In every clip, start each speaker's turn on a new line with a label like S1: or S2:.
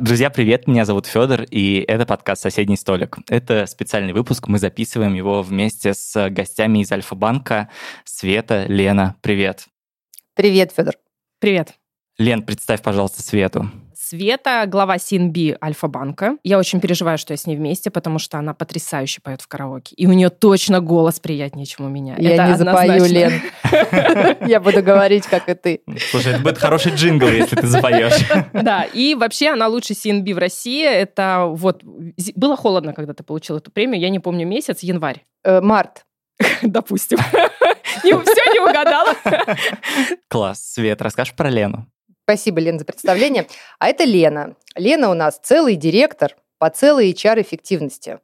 S1: Друзья, привет, меня зовут Федор, и это подкаст «Соседний столик». Это специальный выпуск, мы записываем его вместе с гостями из Альфа-банка. Света, Лена, привет.
S2: Привет, Федор.
S3: Привет.
S1: Лен, представь, пожалуйста, Свету.
S3: Света, глава CNB Альфа-банка. Я очень переживаю, что я с ней вместе, потому что она потрясающе поет в караоке. И у нее точно голос приятнее, чем у меня.
S2: Я
S3: это
S2: не запою, Лен. Я буду говорить, как и ты.
S1: Слушай, это будет хороший джингл, если ты запоешь.
S3: Да, и вообще она лучший CNB в России. Это вот... Было холодно, когда ты получил эту премию. Я не помню месяц, январь.
S2: Э, март.
S3: Допустим. Все не угадала.
S1: Класс. Свет, расскажешь про Лену?
S2: Спасибо, Лена, за представление. А это Лена. Лена у нас целый директор по целой HR-эффективности.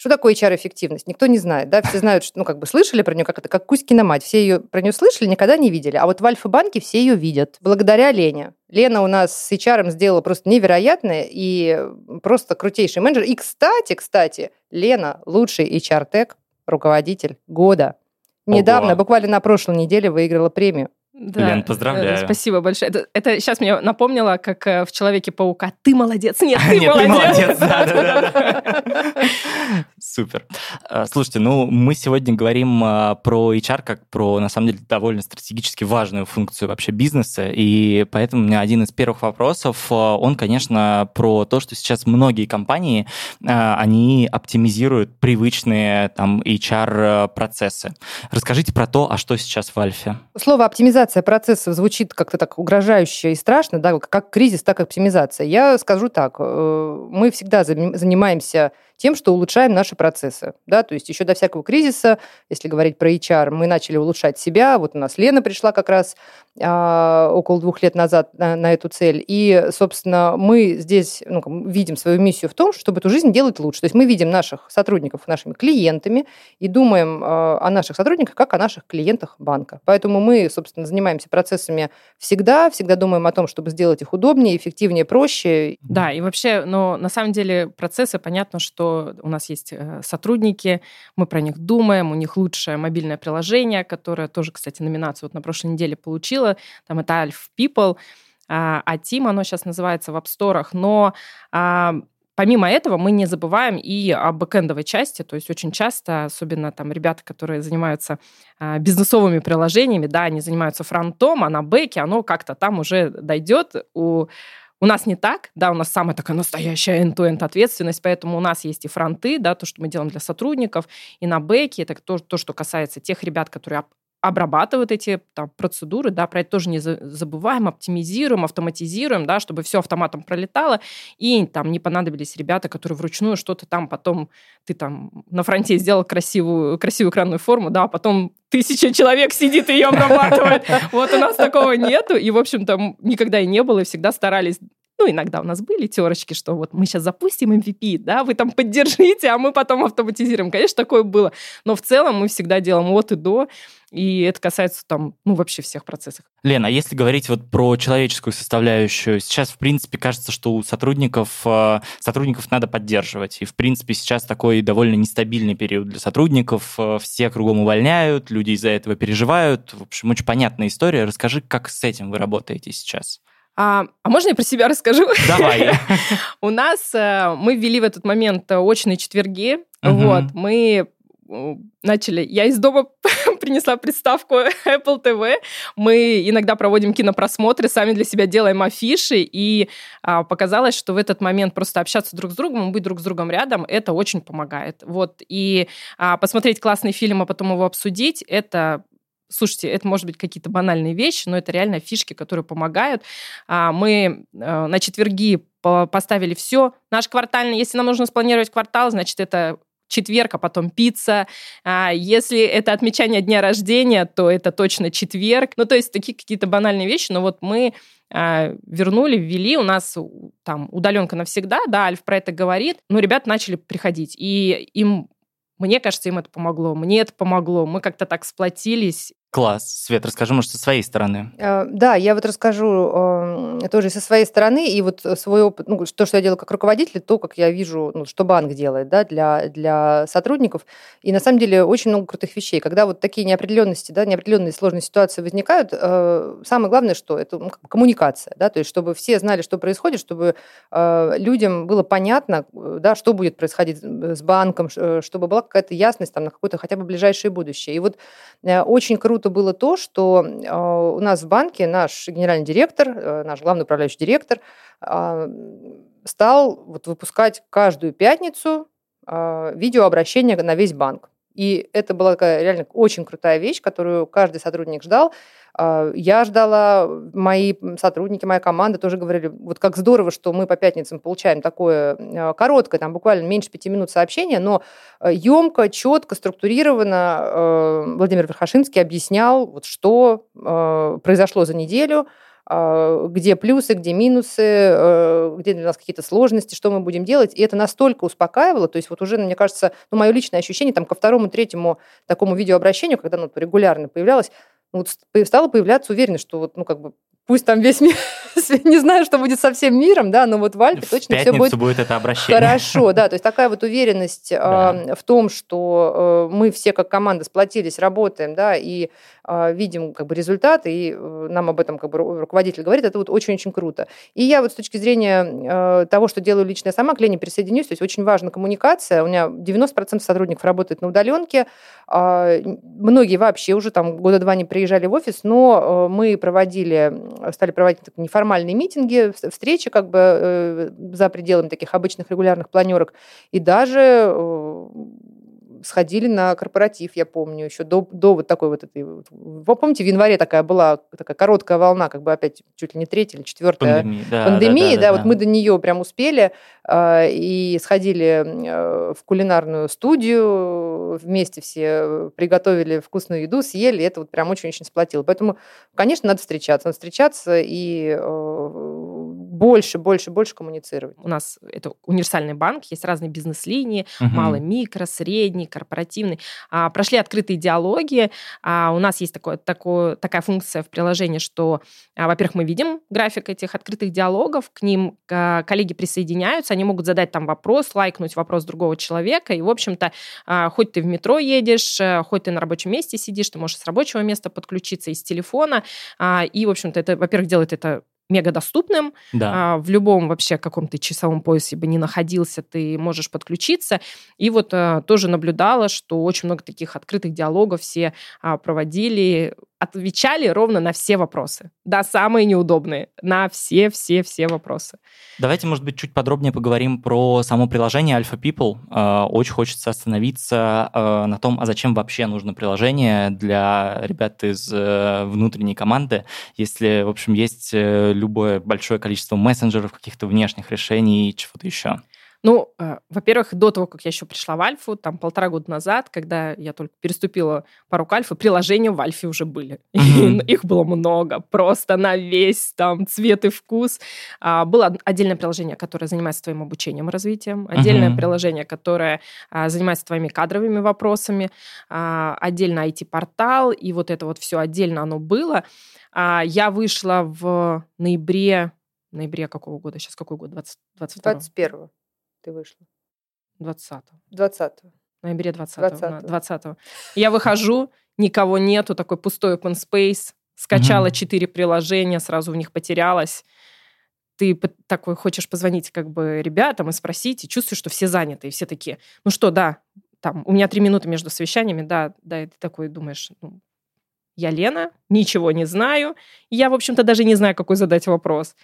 S2: Что такое HR-эффективность? Никто не знает, да? Все знают, что, ну, как бы слышали про нее, как это, как Кузькина мать. Все ее про нее слышали, никогда не видели. А вот в Альфа-банке все ее видят. Благодаря Лене. Лена у нас с HR сделала просто невероятное и просто крутейший менеджер. И, кстати, кстати, Лена лучший HR-тек, руководитель года. Недавно,
S1: Ого.
S2: буквально на прошлой неделе выиграла премию.
S3: Да.
S1: Лен, поздравляю.
S3: Э, Спасибо большое. Это, это сейчас мне напомнило, как э, в Человеке-паука. Ты молодец. Нет, ты
S1: Нет, ты
S3: молодец.
S1: Супер. А, Слушайте, ну мы сегодня говорим а, про HR как про, на самом деле, довольно стратегически важную функцию вообще бизнеса, и поэтому у меня один из первых вопросов, а, он, конечно, про то, что сейчас многие компании, они оптимизируют привычные там HR-процессы. Расскажите про то, а что сейчас в Альфе?
S2: Слово оптимизация процессов звучит как-то так угрожающе и страшно, да, как кризис, так и оптимизация. Я скажу так, э, мы всегда занимаемся тем, что улучшаем наши процессы. Да? То есть еще до всякого кризиса, если говорить про HR, мы начали улучшать себя. Вот у нас Лена пришла как раз а, около двух лет назад на, на эту цель. И, собственно, мы здесь ну, видим свою миссию в том, чтобы эту жизнь делать лучше. То есть мы видим наших сотрудников нашими клиентами и думаем а, о наших сотрудниках как о наших клиентах банка. Поэтому мы, собственно, занимаемся процессами всегда, всегда думаем о том, чтобы сделать их удобнее, эффективнее, проще.
S3: Да, и вообще, но на самом деле процессы, понятно, что у нас есть э, сотрудники, мы про них думаем, у них лучшее мобильное приложение, которое тоже, кстати, номинацию вот на прошлой неделе получило, там это Alf People, а а Team оно сейчас называется в App Store, но а, Помимо этого, мы не забываем и о бэкэндовой части, то есть очень часто, особенно там ребята, которые занимаются а, бизнесовыми приложениями, да, они занимаются фронтом, а на бэке оно как-то там уже дойдет. У, у нас не так, да, у нас самая такая настоящая end-to-end ответственность, поэтому у нас есть и фронты, да, то, что мы делаем для сотрудников, и на бэке, это то, то что касается тех ребят, которые обрабатывают эти там, процедуры, да, про это тоже не забываем, оптимизируем, автоматизируем, да, чтобы все автоматом пролетало, и там не понадобились ребята, которые вручную что-то там потом, ты там на фронте сделал красивую, красивую экранную форму, да, а потом тысяча человек сидит и ее обрабатывает. Вот у нас такого нету, и, в общем-то, никогда и не было, и всегда старались ну, иногда у нас были терочки, что вот мы сейчас запустим MVP, да, вы там поддержите, а мы потом автоматизируем. Конечно, такое было. Но в целом мы всегда делаем от и до, и это касается там, ну, вообще всех процессов.
S1: Лена, а если говорить вот про человеческую составляющую, сейчас, в принципе, кажется, что у сотрудников, э, сотрудников надо поддерживать. И, в принципе, сейчас такой довольно нестабильный период для сотрудников. Э, Все кругом увольняют, люди из-за этого переживают. В общем, очень понятная история. Расскажи, как с этим вы работаете сейчас?
S3: А, а можно я про себя расскажу?
S1: Давай.
S3: У нас э, мы ввели в этот момент очные четверги. Вот, мы начали... Я из дома принесла приставку Apple TV. Мы иногда проводим кинопросмотры, сами для себя делаем афиши, и а, показалось, что в этот момент просто общаться друг с другом, быть друг с другом рядом, это очень помогает. Вот, и а, посмотреть классный фильм, а потом его обсудить, это Слушайте, это может быть какие-то банальные вещи, но это реально фишки, которые помогают. А, мы э, на четверги поставили все. Наш квартальный, если нам нужно спланировать квартал, значит, это четверг, а потом пицца. А если это отмечание дня рождения, то это точно четверг. Ну, то есть такие какие-то банальные вещи, но вот мы а, вернули, ввели, у нас там удаленка навсегда, да, Альф про это говорит, но ребята начали приходить, и им мне кажется, им это помогло, мне это помогло. Мы как-то так сплотились.
S1: Класс. Свет, расскажи, может, со своей стороны.
S2: Э, да, я вот расскажу э, тоже со своей стороны, и вот свой опыт, ну, то, что я делаю как руководитель, то, как я вижу, ну, что банк делает да, для, для сотрудников. И на самом деле очень много крутых вещей. Когда вот такие неопределенности, да, неопределенные сложные ситуации возникают, э, самое главное, что это ну, коммуникация, да, то есть чтобы все знали, что происходит, чтобы людям было понятно, да, что будет происходить с банком, чтобы была какая-то ясность там, на какое-то хотя бы ближайшее будущее. И вот очень круто круто было то, что а, у нас в банке наш генеральный директор, э, наш главный управляющий директор а, стал вот выпускать каждую пятницу а, видеообращение на весь банк. И это была такая реально очень крутая вещь, которую каждый сотрудник ждал. А, я ждала, мои сотрудники, моя команда тоже говорили, вот как здорово, что мы по пятницам получаем такое а, короткое, там буквально меньше пяти минут сообщения, но емко, четко, структурированно а, Владимир Верхошинский объяснял, вот что произошло за неделю, где плюсы, где минусы, где для нас какие-то сложности, что мы будем делать. И это настолько успокаивало, то есть вот уже, мне кажется, ну, мое личное ощущение там ко второму, третьему такому видеообращению, когда оно регулярно появлялось, вот стала появляться уверенность, что вот, ну, как бы, пусть там весь мир, не знаю, что будет со всем миром, да, но вот в Альпе в точно все будет,
S1: будет это обращение.
S2: хорошо, да, то есть такая вот уверенность да. э, в том, что э, мы все как команда сплотились, работаем, да, и э, видим как бы результаты, и э, нам об этом как бы руководитель говорит, это вот очень-очень круто. И я вот с точки зрения э, того, что делаю лично я сама, к Лене присоединюсь, то есть очень важна коммуникация, у меня 90% сотрудников работает на удаленке, э, многие вообще уже там года два не приезжали в офис, но э, мы проводили стали проводить неформальные митинги, встречи как бы э, за пределами таких обычных регулярных планерок. И даже э, сходили на корпоратив, я помню, еще до, до вот такой вот этой... Вы помните, в январе такая была такая короткая волна, как бы опять чуть ли не третья или четвертая
S1: пандемии, да,
S2: пандемии,
S1: да, да, да,
S2: да, вот мы до нее прям успели э, и сходили э, в кулинарную студию, вместе все приготовили вкусную еду, съели, и это вот прям очень-очень сплотило. Поэтому, конечно, надо встречаться, надо встречаться и э, больше, больше, больше коммуницировать.
S3: У нас это универсальный банк, есть разные бизнес-линии, угу. малый, микро, средний, корпоративный. А, прошли открытые диалоги. А, у нас есть такое, такое, такая функция в приложении, что, а, во-первых, мы видим график этих открытых диалогов, к ним а, коллеги присоединяются, они могут задать там вопрос, лайкнуть вопрос другого человека, и, в общем-то, а, хоть ты в метро едешь, а, хоть ты на рабочем месте сидишь, ты можешь с рабочего места подключиться из телефона, а, и, в общем-то, это, во-первых, делает это мега доступным. Да. А, в любом вообще каком-то часовом поясе бы не находился, ты можешь подключиться. И вот а, тоже наблюдала, что очень много таких открытых диалогов все а, проводили отвечали ровно на все вопросы. Да, самые неудобные. На все-все-все вопросы.
S1: Давайте, может быть, чуть подробнее поговорим про само приложение Alpha People. Э, очень хочется остановиться э, на том, а зачем вообще нужно приложение для ребят из э, внутренней команды, если, в общем, есть любое большое количество мессенджеров, каких-то внешних решений и чего-то еще.
S3: Ну, э, во-первых, до того, как я еще пришла в Альфу, там полтора года назад, когда я только переступила порог Альфы, приложения в Альфе уже были. Mm-hmm. Их было много, просто на весь там цвет и вкус. А, было отдельное приложение, которое занимается твоим обучением и развитием, отдельное mm-hmm. приложение, которое а, занимается твоими кадровыми вопросами, а, отдельно IT-портал, и вот это вот все отдельно оно было. А, я вышла в ноябре ноябре какого года? Сейчас какой год? 20, 22
S2: 21 ты вышла?
S3: 20-го.
S2: 20-го.
S3: В ноябре 20-го. 20 20 Я выхожу, никого нету, такой пустой open space, скачала четыре угу. приложения, сразу в них потерялась. Ты такой хочешь позвонить как бы ребятам и спросить, и чувствуешь, что все заняты, и все такие, ну что, да, там, у меня три минуты между совещаниями, да, да, и ты такой думаешь, ну, я Лена, ничего не знаю, я, в общем-то, даже не знаю, какой задать вопрос.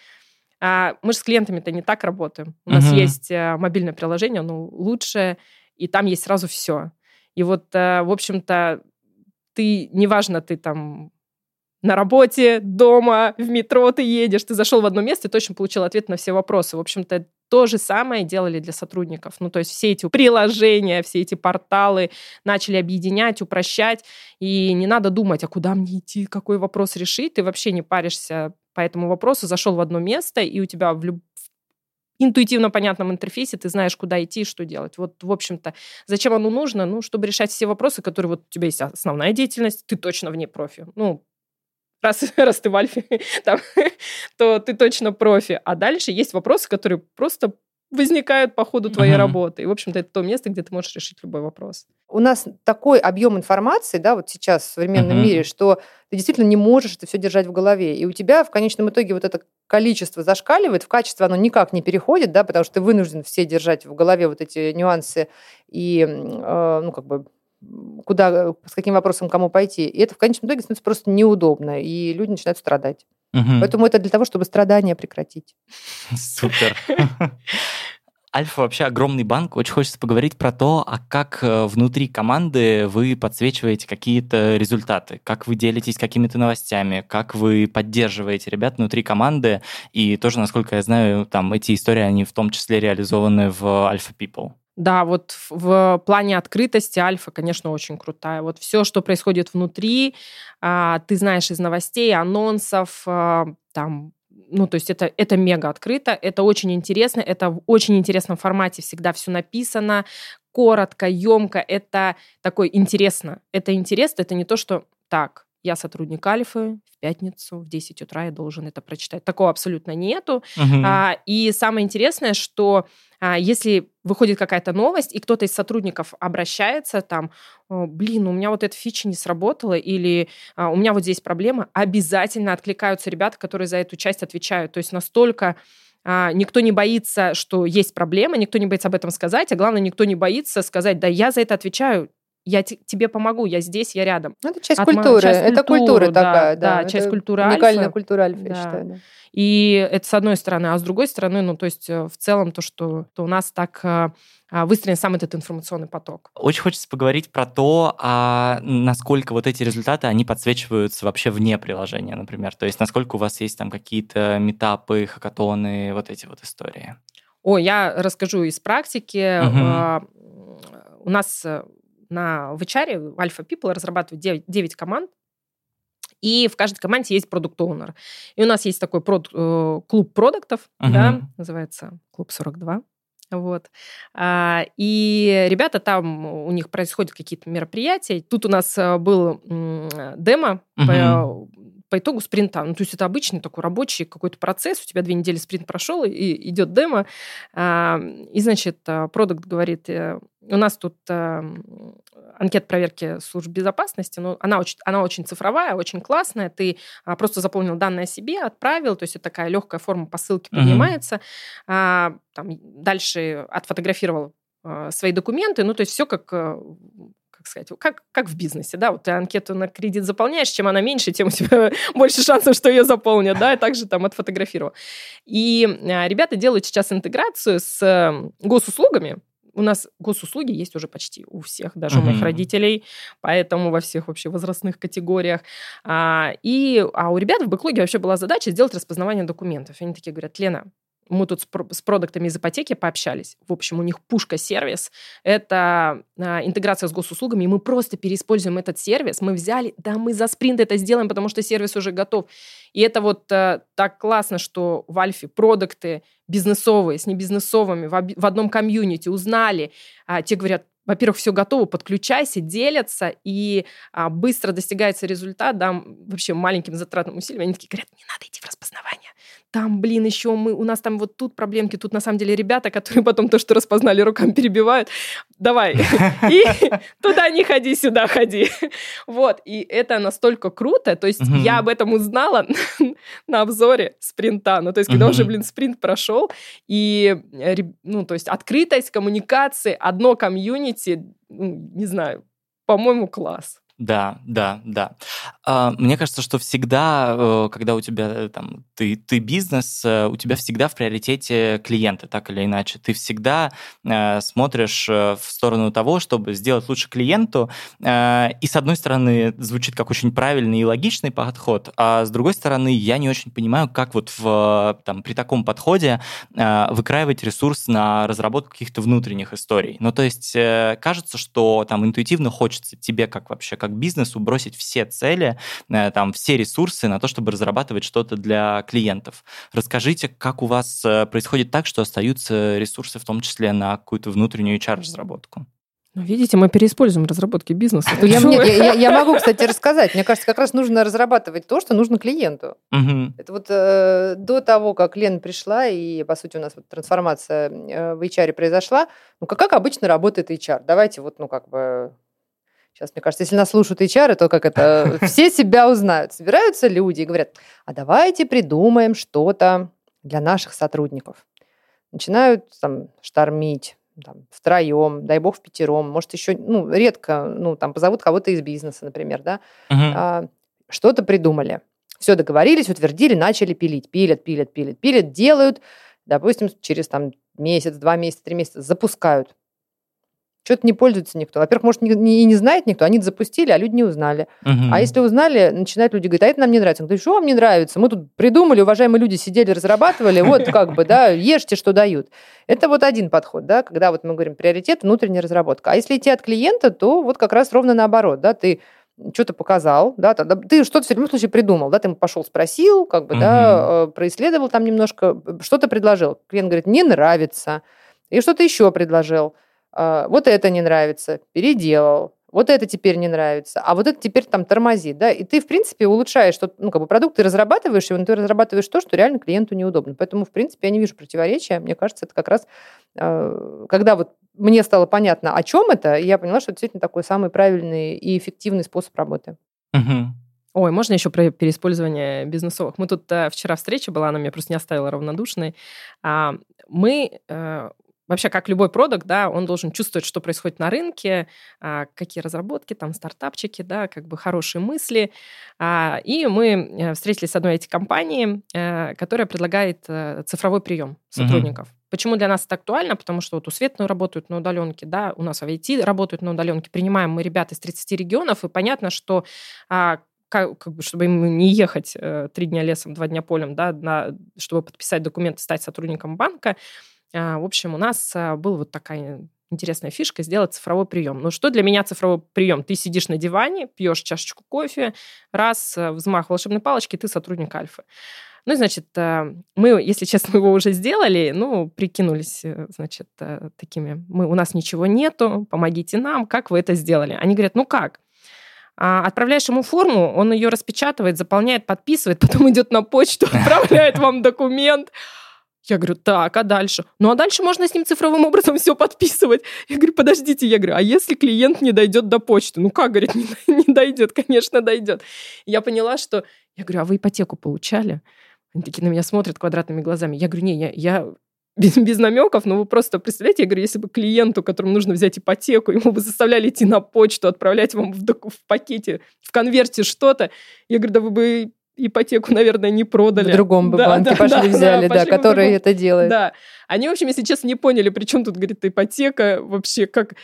S3: А мы же с клиентами-то не так работаем. У нас uh-huh. есть э, мобильное приложение, оно лучшее, и там есть сразу все. И вот, э, в общем-то, ты, неважно, ты там на работе, дома, в метро ты едешь, ты зашел в одно место и точно получил ответ на все вопросы. В общем-то, то же самое делали для сотрудников. Ну, то есть все эти приложения, все эти порталы начали объединять, упрощать, и не надо думать, а куда мне идти, какой вопрос решить, ты вообще не паришься по этому вопросу, зашел в одно место, и у тебя в люб... интуитивно понятном интерфейсе ты знаешь, куда идти и что делать. Вот, в общем-то, зачем оно нужно? Ну, чтобы решать все вопросы, которые вот у тебя есть основная деятельность, ты точно в ней профи. Ну, раз, раз ты в альфе, там, то ты точно профи. А дальше есть вопросы, которые просто возникают по ходу твоей угу. работы. И, в общем-то, это то место, где ты можешь решить любой вопрос.
S2: У нас такой объем информации, да, вот сейчас в современном угу. мире, что ты действительно не можешь это все держать в голове. И у тебя в конечном итоге вот это количество зашкаливает, в качество оно никак не переходит, да, потому что ты вынужден все держать в голове вот эти нюансы и, э, ну, как бы куда, с каким вопросом кому пойти. И это в конечном итоге становится просто неудобно, и люди начинают страдать. Угу. Поэтому это для того, чтобы страдания прекратить.
S1: Супер. Альфа вообще огромный банк. Очень хочется поговорить про то, а как э, внутри команды вы подсвечиваете какие-то результаты, как вы делитесь какими-то новостями, как вы поддерживаете ребят внутри команды. И тоже, насколько я знаю, там эти истории, они в том числе реализованы в Alpha People.
S3: Да, вот в плане открытости Альфа, конечно, очень крутая. Вот все, что происходит внутри, а, ты знаешь из новостей, анонсов, а, там, ну, то есть это, это мега открыто, это очень интересно, это в очень интересном формате всегда все написано, коротко, емко, это такой интересно. Это интересно, это не то, что так, я сотрудник Альфы, в пятницу в 10 утра я должен это прочитать. Такого абсолютно нету. Угу. А, и самое интересное, что а, если выходит какая-то новость, и кто-то из сотрудников обращается там, блин, у меня вот эта фича не сработала, или а, у меня вот здесь проблема, обязательно откликаются ребята, которые за эту часть отвечают. То есть настолько а, никто не боится, что есть проблема, никто не боится об этом сказать, а главное, никто не боится сказать, да, я за это отвечаю, я тебе помогу, я здесь, я рядом.
S2: Ну, это часть Отма... культуры, часть это культура да, такая, да,
S3: да часть культуры
S2: уникальная
S3: альфа.
S2: культура альфа, да. я считаю. Да.
S3: И это с одной стороны, а с другой стороны, ну, то есть э, в целом то, что то у нас так э, а, выстроен сам этот информационный поток.
S1: Очень хочется поговорить про то, а насколько вот эти результаты, они подсвечиваются вообще вне приложения, например. То есть насколько у вас есть там какие-то метапы, хакатоны, вот эти вот истории.
S3: О, я расскажу из практики. Угу. У нас на HR Alpha People разрабатывают 9, 9 команд, и в каждой команде есть продукт оунер И у нас есть такой прод, э, клуб продуктов, uh-huh. да, называется клуб 42. Вот. А, и ребята там, у них происходят какие-то мероприятия. Тут у нас э, был демо uh-huh по итогу спринта. Ну, то есть это обычный такой рабочий какой-то процесс, у тебя две недели спринт прошел, и идет демо, а, и, значит, а, продукт говорит, э, у нас тут э, анкет проверки служб безопасности, но она очень, она очень цифровая, очень классная, ты а, просто заполнил данные о себе, отправил, то есть это такая легкая форма посылки принимается, mm-hmm. там, дальше отфотографировал свои документы, ну, то есть все как э, как сказать, как, как в бизнесе, да, вот ты анкету на кредит заполняешь, чем она меньше, тем у тебя больше шансов, что ее заполнят, да, и также там отфотографировал. И а, ребята делают сейчас интеграцию с эм, госуслугами, у нас госуслуги есть уже почти у всех, даже uh-huh. у моих родителей, поэтому во всех вообще возрастных категориях. А, и, а у ребят в бэклоге вообще была задача сделать распознавание документов. И они такие говорят, Лена, мы тут с, с продуктами из ипотеки пообщались. В общем, у них пушка-сервис. Это а, интеграция с госуслугами, и мы просто переиспользуем этот сервис. Мы взяли, да, мы за спринт это сделаем, потому что сервис уже готов. И это вот а, так классно, что в Альфе продукты бизнесовые с небизнесовыми в, об, в одном комьюнити узнали. А, те говорят, во-первых, все готово, подключайся, делятся, и а, быстро достигается результат, да, вообще маленьким затратным усилием. Они такие говорят, не надо идти в распознавание. Там, блин, еще мы, у нас там вот тут проблемки, тут на самом деле ребята, которые потом то, что распознали, руками перебивают. Давай. И туда не ходи, сюда ходи. Вот. И это настолько круто. То есть я об этом узнала на обзоре спринта. Ну, то есть когда уже, блин, спринт прошел, и, ну, то есть открытость, коммуникации, одно комьюнити, не знаю, по-моему, класс.
S1: Да, да, да. А, мне кажется, что всегда, э, когда у тебя э, там ты, ты бизнес, э, у тебя всегда в приоритете клиенты, так или иначе. Ты всегда смотришь в сторону того, чтобы сделать лучше клиенту. И с одной стороны, звучит как очень правильный и логичный подход, а с другой стороны, я не очень понимаю, как вот в, там, при таком подходе выкраивать ресурс на разработку каких-то внутренних историй. Ну, то есть кажется, что там интуитивно хочется тебе, как вообще как бизнесу бросить все цели, э, там, все ресурсы на то, чтобы разрабатывать что-то для клиентов. Расскажите, как у вас э, происходит так, что остаются ресурсы в том числе на какую-то внутреннюю HR-разработку?
S3: Ну, видите, мы переиспользуем разработки бизнеса.
S2: Я, мне, я, я могу, кстати, рассказать. Мне кажется, как раз нужно разрабатывать то, что нужно клиенту.
S1: Угу.
S2: Это вот э, до того, как Лена пришла, и, по сути, у нас вот трансформация э, в HR произошла, ну, как, как обычно работает HR? Давайте вот, ну, как бы... Сейчас, мне кажется, если нас слушают HR, то как это... Все себя узнают. Собираются люди и говорят, а давайте придумаем что-то для наших сотрудников. Начинают там штормить там, втроем, дай бог в пятером, может еще, ну, редко, ну, там, позовут кого-то из бизнеса, например, да,
S1: Угу.
S2: а, что-то придумали. Все договорились, утвердили, начали пилить. Пилят, пилят, пилят, пилят, делают. Допустим, через там месяц, два месяца, три месяца запускают. Что-то не пользуется никто. Во-первых, может, не, не, не знает никто, они запустили, а люди не узнали.
S1: Угу.
S2: А если узнали, начинают люди говорить, а это нам не нравится. Он говорит, что вам не нравится? Мы тут придумали, уважаемые люди сидели, разрабатывали, вот как бы, да, ешьте, что дают. Это вот один подход, да, когда вот мы говорим приоритет, внутренняя разработка. А если идти от клиента, то вот как раз ровно наоборот, да, ты что-то показал, да, тогда ты что-то в любом случае придумал, да, ты ему пошел, спросил, как бы, да, э, происследовал там немножко, что-то предложил. Клиент говорит, не нравится. И что-то еще предложил. А, вот это не нравится, переделал. Вот это теперь не нравится, а вот это теперь там тормозит, да, и ты, в принципе, улучшаешь, что, ну, как бы продукт, ты разрабатываешь его, но ты разрабатываешь то, что реально клиенту неудобно. Поэтому, в принципе, я не вижу противоречия. Мне кажется, это как раз, э, когда вот мне стало понятно, о чем это, я поняла, что это действительно такой самый правильный и эффективный способ работы.
S1: Угу.
S3: Ой, можно еще про переиспользование бизнесовых? Мы тут э, вчера встреча была, она меня просто не оставила равнодушной. А, мы э, вообще, как любой продукт, да, он должен чувствовать, что происходит на рынке, а, какие разработки, там, стартапчики, да, как бы хорошие мысли. А, и мы э, встретились с одной IT-компанией, э, которая предлагает э, цифровой прием сотрудников. Угу. Почему для нас это актуально? Потому что вот у Светланы работают на удаленке, да, у нас в IT работают на удаленке. Принимаем мы ребят из 30 регионов, и понятно, что а, как, как бы, чтобы им не ехать э, три дня лесом, два дня полем, да, на, чтобы подписать документы, стать сотрудником банка, в общем, у нас а, был вот такая интересная фишка сделать цифровой прием. Ну, что для меня цифровой прием? Ты сидишь на диване, пьешь чашечку кофе, раз, э, взмах волшебной палочки, ты сотрудник Альфы. Ну, значит, мы, если честно, его уже сделали, ну, прикинулись, э, значит, такими, мы, у нас ничего нету, помогите нам, как вы это сделали? Они говорят, ну как? А, отправляешь ему форму, он ее распечатывает, заполняет, подписывает, потом идет на почту, отправляет вам документ. Я говорю, так, а дальше? Ну, а дальше можно с ним цифровым образом все подписывать. Я говорю, подождите, я говорю, а если клиент не дойдет до почты? Ну, как, говорит, не, не дойдет? Конечно, дойдет. Я поняла, что... Я говорю, а вы ипотеку получали? Они такие на меня смотрят квадратными глазами. Я говорю, не, я, я без, без намеков, но вы просто представляете, я говорю, если бы клиенту, которому нужно взять ипотеку, ему бы заставляли идти на почту, отправлять вам в, в пакете, в конверте что-то, я говорю, да вы бы ипотеку, наверное, не продали.
S2: В другом бы
S3: да,
S2: банке
S3: да,
S2: пошли
S3: да,
S2: взяли,
S3: да,
S2: да,
S3: пошли
S2: который это делает.
S3: Да. Они, в общем, если честно, не поняли, при чем тут, говорит, ипотека вообще, как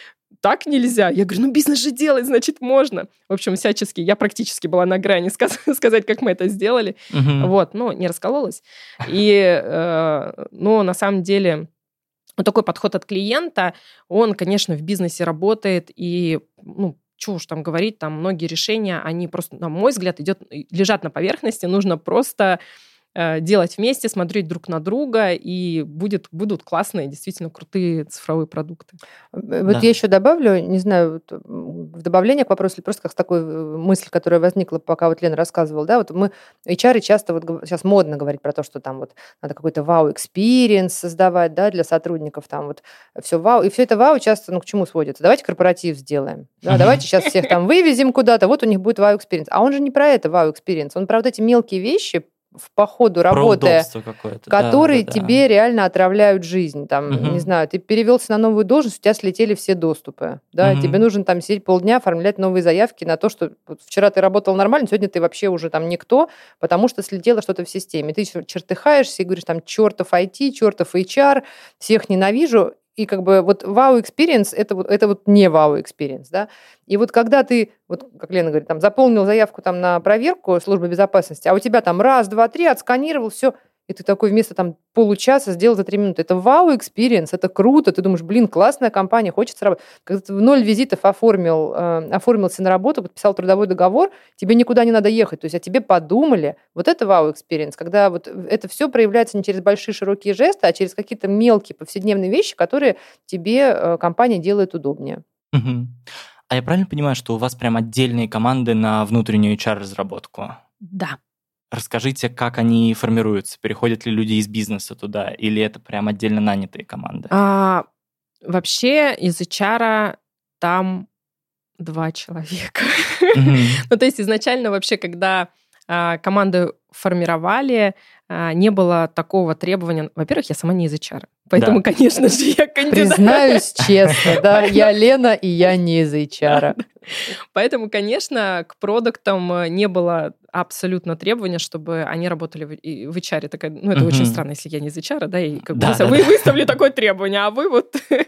S3: так нельзя. Я говорю, ну бизнес же делает, значит, можно. В общем, всячески, я практически была на грани сказ- сказать, как мы это сделали.
S1: Угу.
S3: Вот, но не раскололась. И, э, ну, на самом деле, вот такой подход от клиента, он, конечно, в бизнесе работает, и, ну, чего уж там говорить, там многие решения, они просто, на мой взгляд, идет, лежат на поверхности, нужно просто делать вместе, смотреть друг на друга, и будет, будут классные, действительно крутые цифровые продукты.
S2: Вот да. я еще добавлю, не знаю, в добавление к вопросу, или просто как с такой э, мысль, которая возникла, пока вот Лена рассказывала, да, вот мы, HR часто вот сейчас модно говорить про то, что там вот надо какой-то wow-experience создавать, да, для сотрудников, там вот все вау, и все это вау часто, ну, к чему сводится? Давайте корпоратив сделаем, да, давайте сейчас всех там вывезем куда-то, вот у них будет wow-experience. А он же не про это wow-experience, он про вот эти мелкие вещи, в походу работая, которые да, да, тебе да. реально отравляют жизнь. Там, угу. не знаю, ты перевелся на новую должность, у тебя слетели все доступы. Да? Угу. Тебе нужно там сидеть полдня, оформлять новые заявки на то, что вчера ты работал нормально, сегодня ты вообще уже там никто, потому что слетело что-то в системе. Ты чертыхаешься и говоришь там, чертов IT, чертов HR, всех ненавижу, и как бы вот вау experience это вот, это вот не вау experience, да. И вот когда ты, вот как Лена говорит, там заполнил заявку там на проверку службы безопасности, а у тебя там раз, два, три, отсканировал, все, и ты такой вместо там получаса сделал за три минуты. Это wow experience, это круто. Ты думаешь, блин, классная компания, хочется работать. Когда ты в ноль визитов оформил, э, оформился на работу, подписал трудовой договор, тебе никуда не надо ехать. То есть о тебе подумали. Вот это wow experience, когда вот это все проявляется не через большие широкие жесты, а через какие-то мелкие повседневные вещи, которые тебе э, компания делает удобнее.
S1: Угу. А я правильно понимаю, что у вас прям отдельные команды на внутреннюю HR-разработку?
S3: Да.
S1: Расскажите, как они формируются? Переходят ли люди из бизнеса туда? Или это прям отдельно нанятые команды?
S3: А, вообще из HR там два человека. ну, то есть изначально вообще, когда а, команды формировали, а, не было такого требования. Во-первых, я сама не из HR. Поэтому, да. конечно же, я кандидат.
S2: Признаюсь честно, да, я Лена, и я не из HR.
S3: Поэтому, конечно, к продуктам э, не было абсолютно требования, чтобы они работали в, HR. Такая, ну, это очень странно, если я не из HR, да, и как бы да, вы да. выставили такое требование, а вы вот...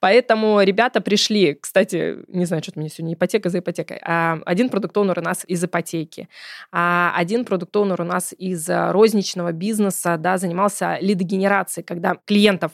S3: Поэтому ребята пришли, кстати, не знаю, что-то у меня сегодня ипотека за ипотекой. А один продукт у нас из ипотеки, а один продукт у нас из э, розничного бизнеса, да, занимался лидогенерацией, когда клиентов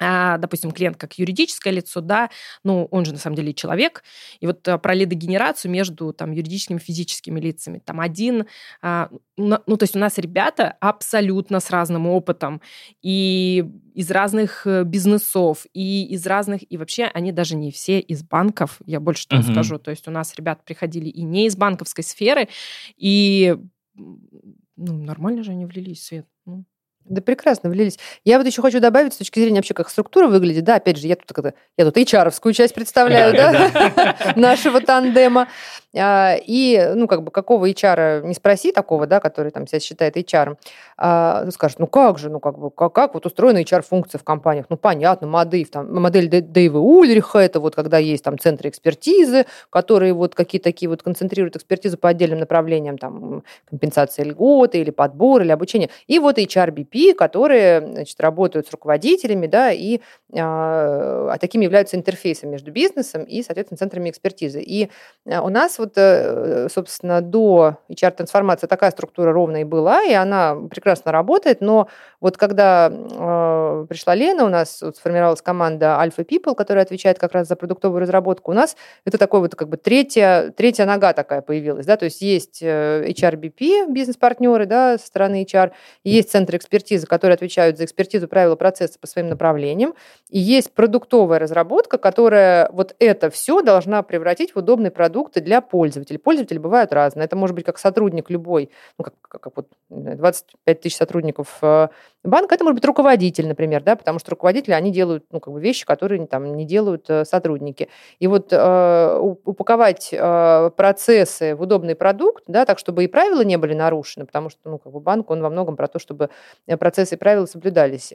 S3: а, допустим, клиент как юридическое лицо, да, ну, он же на самом деле человек, и вот а, про лидогенерацию между там юридическими и физическими лицами, там один, а, ну, то есть у нас ребята абсолютно с разным опытом, и из разных э, бизнесов, и из разных, и вообще они даже не все из банков, я больше того uh-huh. скажу, то есть у нас ребята приходили и не из банковской сферы, и ну, нормально же они влились в свет. Ну.
S2: Да прекрасно влились. Я вот еще хочу добавить с точки зрения вообще, как структура выглядит. Да, опять же, я тут, я тут HR-овскую часть представляю, да, нашего тандема. А, и, ну, как бы, какого HR не спроси такого, да, который там себя считает HR, а, ну, скажет, ну, как же, ну, как бы, как, как вот устроена HR-функция в компаниях? Ну, понятно, модель, там, модель Дэйва Ульриха, это вот когда есть там центры экспертизы, которые вот какие-то такие вот концентрируют экспертизу по отдельным направлениям, там, компенсация льготы или подбор, или обучение. И вот HRBP, которые, значит, работают с руководителями, да, и а, такими являются интерфейсом между бизнесом и, соответственно, центрами экспертизы. И а, у нас вот, э, собственно, до HR-трансформации такая структура ровно и была, и она прекрасно работает, но вот когда э, пришла Лена, у нас вот сформировалась команда Alpha People, которая отвечает как раз за продуктовую разработку, у нас это такой вот как бы третья, третья нога такая появилась, да, то есть есть HRBP, бизнес-партнеры, да, со стороны HR, есть центры экспертизы, которые отвечают за экспертизу правила процесса по своим направлениям, и есть продуктовая разработка, которая вот это все должна превратить в удобные продукты для пользователей. Пользователи бывают разные. Это может быть как сотрудник любой, ну, как, как, как вот 25 тысяч сотрудников э, банка, это может быть руководитель, например, да, потому что руководители, они делают ну, как бы вещи, которые там не делают э, сотрудники. И вот э, упаковать э, процессы в удобный продукт, да, так, чтобы и правила не были нарушены, потому что ну, как бы банк, он во многом про то, чтобы процессы и правила соблюдались.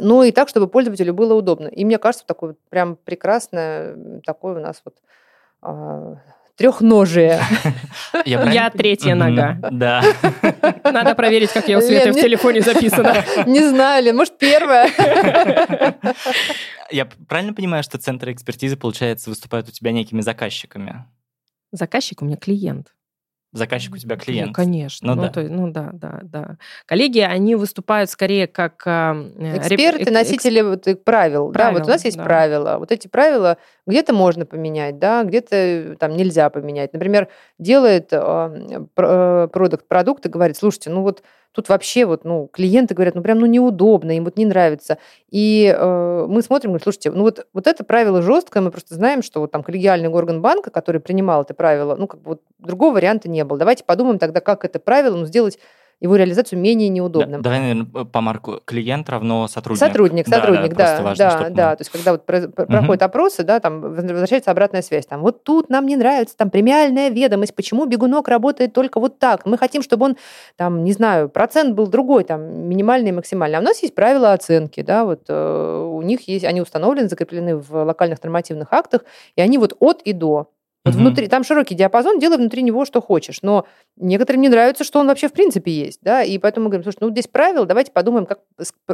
S2: Ну и так, чтобы пользователю было удобно. И мне кажется, такое вот прям прекрасное, такое у нас вот а, трехножие.
S3: Я третья нога.
S1: Да.
S3: Надо проверить, как я у Светы в телефоне записана.
S2: Не знаю, Лен, может, первая.
S1: Я правильно понимаю, что центры экспертизы, получается, выступают у тебя некими заказчиками?
S3: Заказчик у меня клиент.
S1: Заказчик у тебя клиент.
S3: Ну, конечно. Ну, ну, да. То, ну да, да, да. Коллеги, они выступают скорее как... Э,
S2: Эксперты, реп... носители вот правил. правил. Да, вот у нас есть да. правила. Вот эти правила где-то можно поменять, да, где-то там нельзя поменять. Например, делает э, продукт продукт и говорит, слушайте, ну вот Тут вообще вот, ну, клиенты говорят, ну, прям, ну, неудобно, им вот не нравится. И э, мы смотрим, говорим, слушайте, ну, вот, вот это правило жесткое, мы просто знаем, что вот там коллегиальный орган банка, который принимал это правило, ну, как бы вот другого варианта не было. Давайте подумаем тогда, как это правило, ну, сделать его реализацию менее неудобным.
S1: Да, давай, наверное, по марку клиент равно сотрудник.
S2: Сотрудник, сотрудник, да, да, важно, да, чтобы... да. То есть когда вот проходят угу. опросы, да, там возвращается обратная связь, там вот тут нам не нравится, там премиальная ведомость, почему бегунок работает только вот так, мы хотим, чтобы он, там, не знаю, процент был другой, там, минимальный и максимальный. А у нас есть правила оценки, да, вот э, у них есть, они установлены, закреплены в локальных нормативных актах, и они вот от и до. Вот угу. внутри, там широкий диапазон, делай внутри него что хочешь. Но некоторым не нравится, что он вообще в принципе есть, да, и поэтому мы говорим, слушай, ну здесь правило, давайте подумаем, как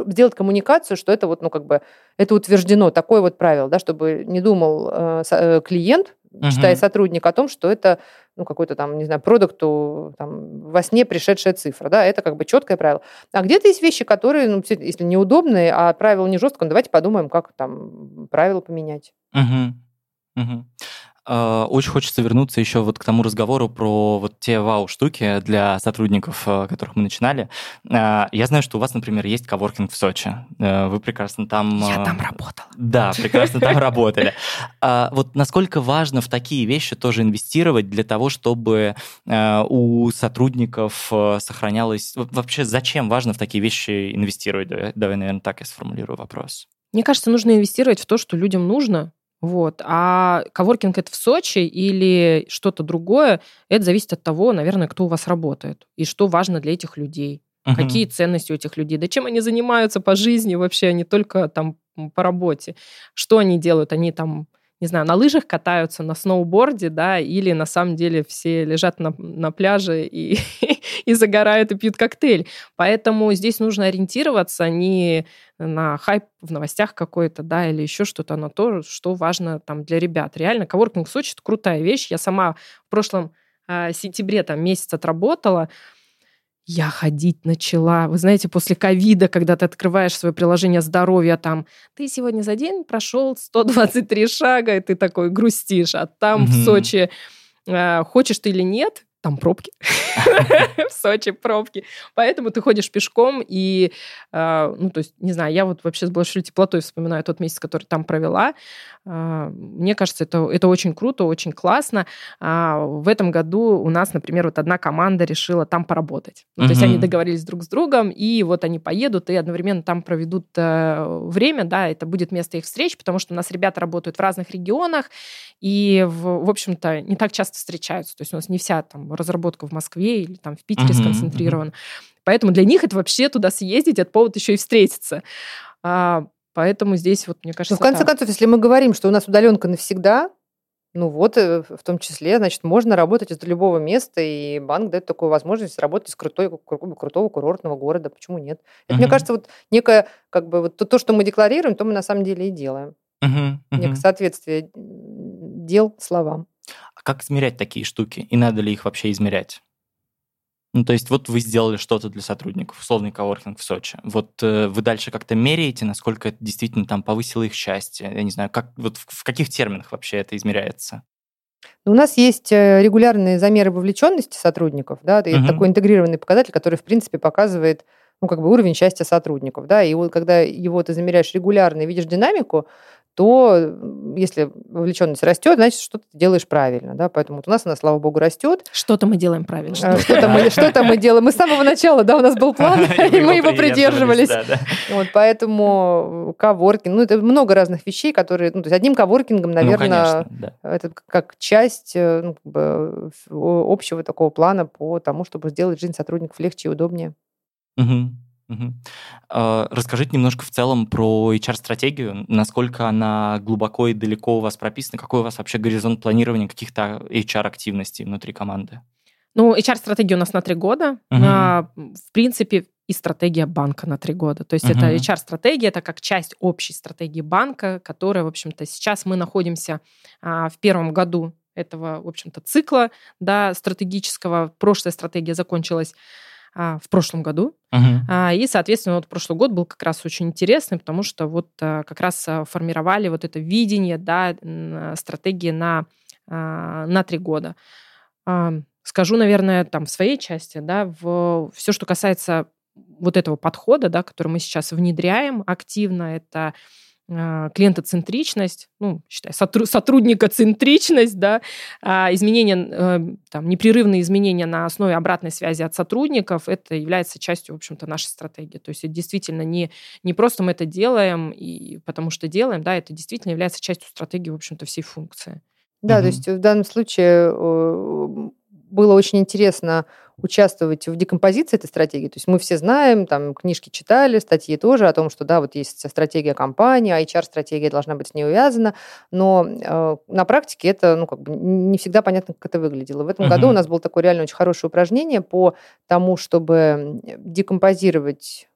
S2: сделать коммуникацию, что это вот, ну как бы, это утверждено, такое вот правило, да, чтобы не думал э, э клиент, угу. читая сотрудник о том, что это ну, какой-то там, не знаю, продукту там, во сне пришедшая цифра, да, это как бы четкое правило. А где-то есть вещи, которые, ну, если неудобные, а правило не жестко, ну, давайте подумаем, как там правила поменять.
S1: Угу. Угу. Э, очень хочется вернуться еще вот к тому разговору про вот те вау-штуки для сотрудников, э, которых мы начинали. Э, я знаю, что у вас, например, есть коворкинг в Сочи. Вы прекрасно там...
S3: Я там работала.
S1: Да, прекрасно там работали. Вот насколько важно в такие вещи тоже инвестировать для того, чтобы у сотрудников сохранялось... Вообще, зачем важно в такие вещи инвестировать? Давай, наверное, так я сформулирую вопрос.
S3: Мне кажется, нужно инвестировать в то, что людям нужно, вот. А коворкинг это в Сочи или что-то другое, это зависит от того, наверное, кто у вас работает и что важно для этих людей. Угу. Какие ценности у этих людей, да чем они занимаются по жизни вообще, а не только там по работе. Что они делают? Они там не знаю, на лыжах катаются, на сноуборде, да, или на самом деле все лежат на, на пляже и, и загорают и пьют коктейль. Поэтому здесь нужно ориентироваться не на хайп в новостях какой-то, да, или еще что-то, на то, что важно там для ребят. Реально, коворкинг Сочи — это крутая вещь. Я сама в прошлом э, сентябре там месяц отработала, я ходить начала. Вы знаете, после ковида, когда ты открываешь свое приложение здоровья, там, ты сегодня за день прошел 123 шага, и ты такой грустишь. А там mm-hmm. в Сочи, э, хочешь ты или нет, там пробки. в Сочи пробки. Поэтому ты ходишь пешком и, э, ну, то есть, не знаю, я вот вообще с большой теплотой вспоминаю тот месяц, который там провела. Э, мне кажется, это, это очень круто, очень классно. А в этом году у нас, например, вот одна команда решила там поработать. Ну, то есть они договорились друг с другом, и вот они поедут и одновременно там проведут э, время, да, это будет место их встреч, потому что у нас ребята работают в разных регионах, и, в, в общем-то, не так часто встречаются. То есть у нас не вся там разработка в Москве или там в Питере uh-huh, сконцентрирована. Uh-huh. Поэтому для них это вообще туда съездить, это повод еще и встретиться. А, поэтому здесь вот, мне кажется...
S2: Ну, в конце так. концов, если мы говорим, что у нас удаленка навсегда, ну вот, э, в том числе, значит, можно работать из любого места, и банк дает такую возможность работать из крутой, крутого курортного города. Почему нет? Это, uh-huh. мне кажется, вот некое, как бы, вот то, что мы декларируем, то мы на самом деле и делаем. Uh-huh. Uh-huh. Некое соответствие дел словам.
S1: А как измерять такие штуки? И надо ли их вообще измерять? Ну, то есть вот вы сделали что-то для сотрудников, условный коворкинг в Сочи. Вот э, вы дальше как-то меряете, насколько это действительно там повысило их счастье? Я не знаю, как, вот в, в каких терминах вообще это измеряется?
S2: Ну, у нас есть э, регулярные замеры вовлеченности сотрудников, да, это угу. такой интегрированный показатель, который, в принципе, показывает ну, как бы уровень счастья сотрудников, да, и вот когда его ты замеряешь регулярно и видишь динамику, то если вовлеченность растет, значит, что-то ты делаешь правильно. Да? Поэтому вот у нас она, слава богу, растет.
S3: Что-то мы делаем правильно.
S2: А, что-то мы, что мы делаем. Мы с самого начала, да, у нас был план, и мы его придерживались. Вот, поэтому коворкинг, ну, это много разных вещей, которые, ну, то есть одним коворкингом, ну, наверное, это как часть э, ну, общего такого плана по тому, чтобы сделать жизнь сотрудников легче и удобнее.
S1: Угу. Угу. Расскажите немножко в целом про HR-стратегию, насколько она глубоко и далеко у вас прописана, какой у вас вообще горизонт планирования каких-то HR-активностей внутри команды?
S3: Ну, HR-стратегия у нас на три года. Угу. В принципе, и стратегия банка на три года. То есть угу. это HR-стратегия, это как часть общей стратегии банка, которая, в общем-то, сейчас мы находимся а, в первом году этого, в общем-то, цикла да, стратегического. Прошлая стратегия закончилась а, в прошлом году. Uh-huh. И, соответственно, вот прошлый год был как раз очень интересный, потому что вот а, как раз формировали вот это видение, да, стратегии на, на три года. Скажу, наверное, там в своей части, да, в все, что касается вот этого подхода, да, который мы сейчас внедряем активно, это а, клиентоцентричность, ну, считай, сотрудникоцентричность, да, а, изменения, э, там, непрерывные изменения на основе обратной связи от сотрудников, это является частью, в общем-то, нашей стратегии. То есть это действительно не, не просто мы это делаем, и потому что делаем, да, это действительно является частью стратегии, в общем-то, всей функции.
S2: Да, угу. то есть в данном случае было очень интересно участвовать в декомпозиции этой стратегии. То есть мы все знаем, там книжки читали, статьи тоже о том, что да, вот есть стратегия компании, а HR-стратегия должна быть с ней увязана, но э, на практике это ну, как бы не всегда понятно, как это выглядело. В этом uh-huh. году у нас было такое реально очень хорошее упражнение по тому, чтобы декомпозировать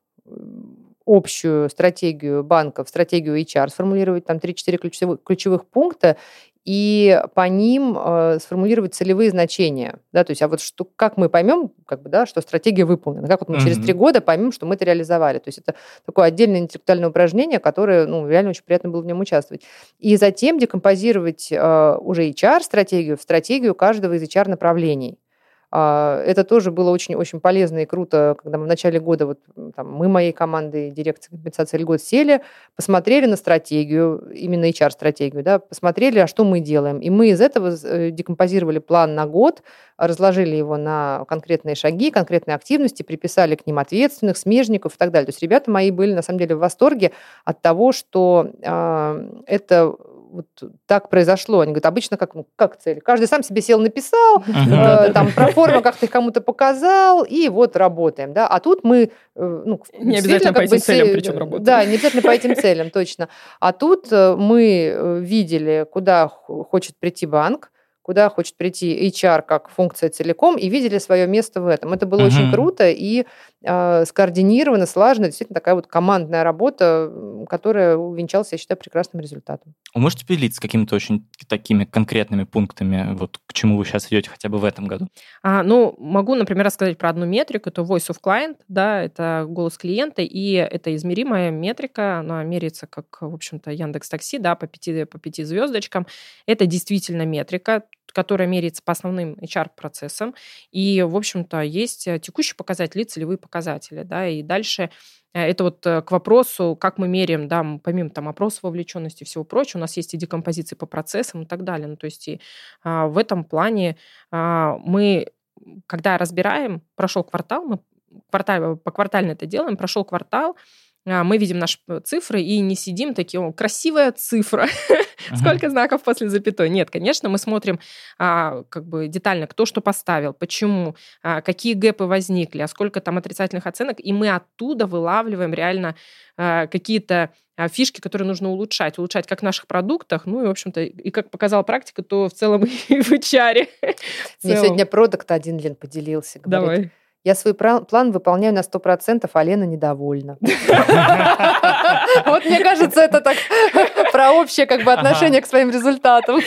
S2: общую стратегию банков, стратегию HR, сформулировать там 3-4 ключевых, ключевых пункта и по ним э, сформулировать целевые значения. Да, то есть, а вот что, как мы поймем, как бы, да, что стратегия выполнена, как вот мы mm-hmm. через три года поймем, что мы это реализовали. То есть это такое отдельное интеллектуальное упражнение, которое ну, реально очень приятно было в нем участвовать. И затем декомпозировать э, уже HR-стратегию в стратегию каждого из HR-направлений. А, это тоже было очень-очень полезно и круто, когда мы в начале года, вот, там, мы моей командой дирекции компенсации льгот сели, посмотрели на стратегию, именно HR-стратегию, да, посмотрели, а что мы делаем. И мы из этого э, декомпозировали план на год, разложили его на конкретные шаги, конкретные активности, приписали к ним ответственных, смежников и так далее. То есть ребята мои были, на самом деле, в восторге от того, что э, это вот так произошло. Они говорят, обычно как, ну, как цель? Каждый сам себе сел, написал, э, там про форму как-то их кому-то показал, и вот работаем. Да? А тут мы...
S3: Э, ну, не обязательно по этим целям причем работаем.
S2: Да, не обязательно по этим целям, точно. А тут э, мы видели, куда хочет прийти банк, куда хочет прийти HR как функция целиком, и видели свое место в этом. Это было угу. очень круто и э, скоординировано, слаженно, действительно такая вот командная работа, которая увенчалась, я считаю, прекрасным результатом.
S1: Вы можете поделиться какими-то очень такими конкретными пунктами, вот к чему вы сейчас идете хотя бы в этом году?
S3: А, ну, могу, например, рассказать про одну метрику, это Voice of Client, да, это голос клиента, и это измеримая метрика, она меряется как, в общем-то, Яндекс Такси, да, по пяти, по пяти звездочкам. Это действительно метрика, которая меряется по основным HR-процессам. И, в общем-то, есть э, текущие показатели, целевые показатели. Да, и дальше э, это вот э, к вопросу, как мы меряем, да, помимо там опроса вовлеченности и всего прочего, у нас есть и декомпозиции по процессам и так далее. Ну, то есть и, а, в этом плане а, мы, когда разбираем, прошел квартал, мы квартал, по квартально это делаем, прошел квартал, мы видим наши цифры и не сидим такие, красивая цифра, сколько знаков после запятой. Нет, конечно, мы смотрим а, как бы детально, кто что поставил, почему, а, какие гэпы возникли, а сколько там отрицательных оценок, и мы оттуда вылавливаем реально а, какие-то а, фишки, которые нужно улучшать. Улучшать как в наших продуктах, ну и, в общем-то, и как показала практика, то в целом и в HR.
S2: Мне сегодня продукт один, Лен, поделился.
S3: Говорит, Давай
S2: я свой план выполняю на 100%, а Лена недовольна. Вот мне кажется, это так про общее как бы отношение к своим результатам.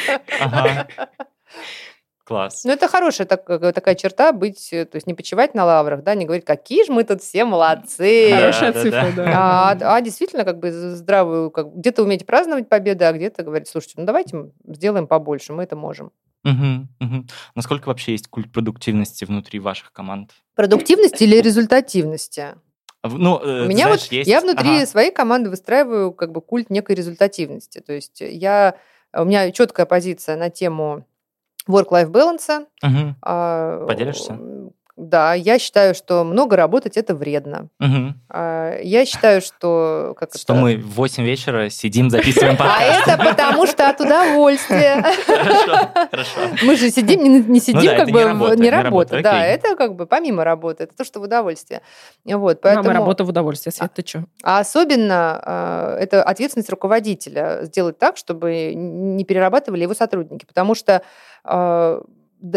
S1: Класс.
S2: Ну, это хорошая так, э, такая черта быть, э, то есть не почивать на лаврах, да, не говорить, какие же мы тут все молодцы.
S3: Хорошая да, цифра, да.
S2: да. А, а действительно, как бы здравую, как, где-то уметь праздновать победы, а где-то говорить, слушайте, ну давайте сделаем побольше, мы это можем.
S1: Угу, угу. Насколько вообще есть культ продуктивности внутри ваших команд?
S2: Продуктивности или результативности?
S1: Ну,
S2: э, У меня знаешь, вот есть... я внутри ага. своей команды выстраиваю как бы культ некой результативности. То есть я у меня четкая позиция на тему work-life balance.
S1: Угу. А, Поделишься?
S2: Да, я считаю, что много работать это вредно.
S1: Угу.
S2: Я считаю, что...
S1: Как что это... мы в 8 вечера сидим, записываем подкаст.
S2: А это потому что от удовольствия.
S1: Хорошо, хорошо.
S2: Мы же сидим, не, не сидим ну, да, как бы... Не работа. Не работа, да, это как бы помимо работы, это то, что в удовольствие. Вот,
S3: поэтому... Мама, работа в удовольствие, Свет, ты что?
S2: А особенно а, это ответственность руководителя сделать так, чтобы не перерабатывали его сотрудники, потому что а,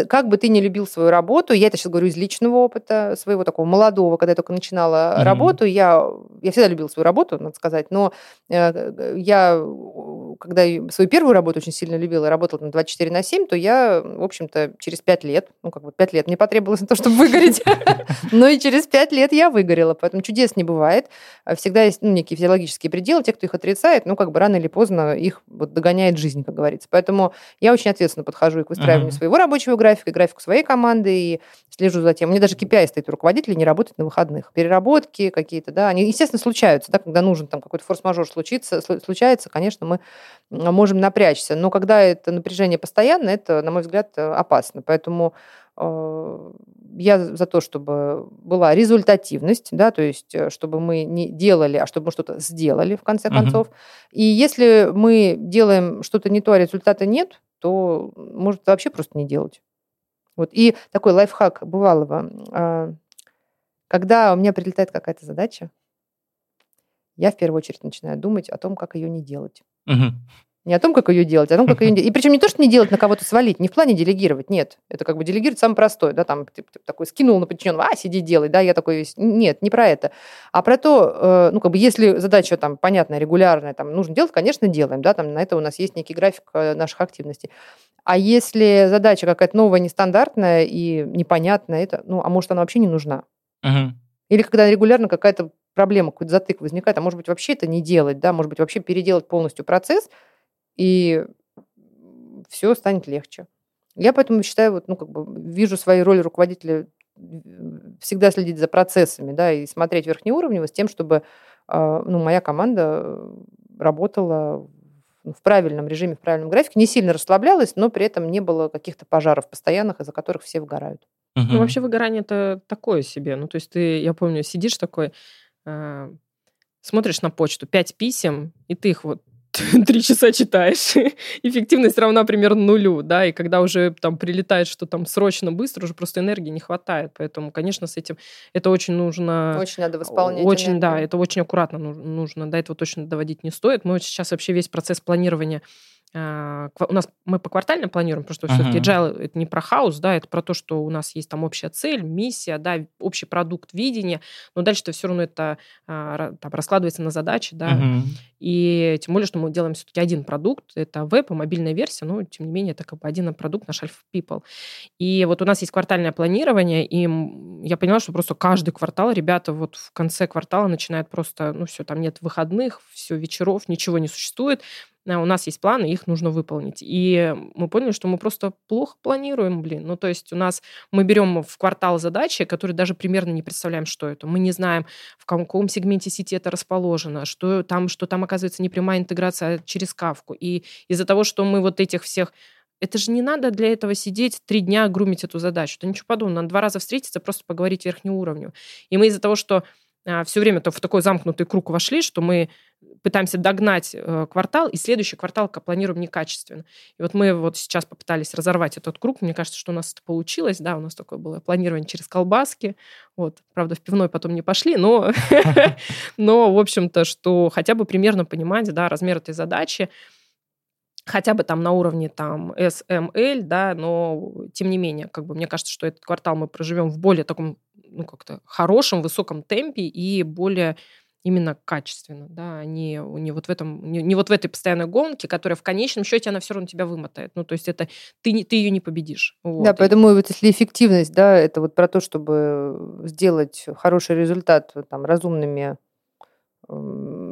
S2: как бы ты не любил свою работу, я это сейчас говорю из личного опыта, своего такого молодого, когда я только начинала mm-hmm. работу, я, я всегда любила свою работу, надо сказать, но э, я, когда свою первую работу очень сильно любила, работала на 24 на 7, то я, в общем-то, через 5 лет, ну, как бы 5 лет мне потребовалось на то, чтобы выгореть, но и через 5 лет я выгорела, поэтому чудес не бывает. Всегда есть ну, некие физиологические пределы, те, кто их отрицает, ну, как бы рано или поздно их вот догоняет жизнь, как говорится. Поэтому я очень ответственно подхожу и к выстраиванию своего рабочего графика, графику своей команды, и слежу за тем. У меня даже KPI стоит у руководителей не работать на выходных. Переработки какие-то, да, они, естественно, случаются, да, когда нужен там какой-то форс-мажор случится, случается, конечно, мы можем напрячься. Но когда это напряжение постоянно, это, на мой взгляд, опасно. Поэтому э, я за то, чтобы была результативность, да, то есть э, чтобы мы не делали, а чтобы мы что-то сделали в конце концов. Угу. И если мы делаем что-то не то, а результата нет, то может вообще просто не делать. Вот. И такой лайфхак бывалого. Когда у меня прилетает какая-то задача, я в первую очередь начинаю думать о том, как ее не делать.
S1: Угу.
S2: Не о том, как ее делать, а о том, как ее делать. И причем не то, что не делать, на кого-то свалить, не в плане делегировать, нет. Это как бы делегировать самое простое, да, там ты, ты такой скинул на подчиненного, а, сиди, делай, да, я такой, нет, не про это. А про то, э, ну, как бы, если задача там понятная, регулярная, там, нужно делать, конечно, делаем, да, там, на это у нас есть некий график э, наших активностей. А если задача какая-то новая, нестандартная и непонятная, это, ну, а может, она вообще не нужна?
S1: Мгм.
S2: Или когда регулярно какая-то проблема, какой-то затык возникает, а может быть, вообще это не делать, да, может быть, вообще переделать полностью процесс, и все станет легче. Я поэтому считаю, вот, ну, как бы вижу свою роль руководителя всегда следить за процессами, да, и смотреть верхнеуровнево с тем, чтобы а, ну, моя команда работала в правильном режиме, в правильном графике, не сильно расслаблялась, но при этом не было каких-то пожаров постоянных, из-за которых все выгорают.
S3: Ну, вообще выгорание это такое себе. Ну, то есть ты, я помню, сидишь такой, э, смотришь на почту, пять писем, и ты их вот три часа читаешь, эффективность равна примерно нулю, да, и когда уже там прилетает, что там срочно, быстро, уже просто энергии не хватает, поэтому, конечно, с этим это очень нужно...
S2: Очень надо восполнять
S3: Очень,
S2: энергию.
S3: да, это очень аккуратно нужно, до этого точно доводить не стоит. Мы вот сейчас вообще весь процесс планирования а, у нас мы по квартально планируем, потому что uh-huh. все-таки agile это не про хаос, да, это про то, что у нас есть там общая цель, миссия, да, общий продукт, видение, но дальше-то все равно это а, там, раскладывается на задачи, да, uh-huh. и тем более, что мы делаем все-таки один продукт, это веб и мобильная версия, но тем не менее это как бы один продукт наш Alpha People. И вот у нас есть квартальное планирование, и я поняла, что просто каждый квартал ребята вот в конце квартала начинают просто, ну все, там нет выходных, все вечеров, ничего не существует, у нас есть планы, их нужно выполнить. И мы поняли, что мы просто плохо планируем, блин. Ну, то есть у нас мы берем в квартал задачи, которые даже примерно не представляем, что это. Мы не знаем, в каком сегменте сети это расположено, что там, что там оказывается непрямая интеграция через кавку. И из-за того, что мы вот этих всех это же не надо для этого сидеть три дня, грумить эту задачу. Это ничего подобного. Надо два раза встретиться, просто поговорить верхнеуровню. И мы из-за того, что а, все время -то в такой замкнутый круг вошли, что мы пытаемся догнать э, квартал, и следующий квартал планируем некачественно. И вот мы вот сейчас попытались разорвать этот круг. Мне кажется, что у нас это получилось. Да, у нас такое было планирование через колбаски. Вот. Правда, в пивной потом не пошли, но, но в общем-то, что хотя бы примерно понимать да, размер этой задачи, хотя бы там на уровне там SML, да, но тем не менее, как бы мне кажется, что этот квартал мы проживем в более таком, ну, как-то хорошем, высоком темпе и более именно качественно, да, а не, не вот в этом, не, не вот в этой постоянной гонке, которая в конечном счете она все равно тебя вымотает. Ну, то есть это ты, ты ее не победишь.
S2: Вот. Да, поэтому вот если эффективность, да, это вот про то, чтобы сделать хороший результат там разумными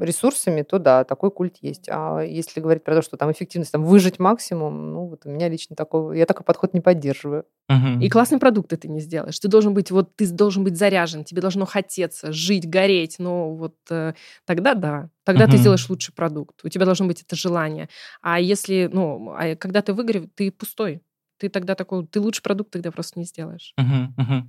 S2: ресурсами, то да, такой культ есть. А если говорить про то, что там эффективность, там выжить максимум, ну вот у меня лично такого, я такой подход не поддерживаю.
S3: Угу. И классный продукт ты не сделаешь. Ты должен быть, вот ты должен быть заряжен, тебе должно хотеться, жить, гореть. Но вот э, тогда да, тогда угу. ты сделаешь лучший продукт. У тебя должно быть это желание. А если, ну, а когда ты выигрываешь, ты пустой ты тогда такой, ты лучший продукт тогда просто не сделаешь.
S1: Угу, угу.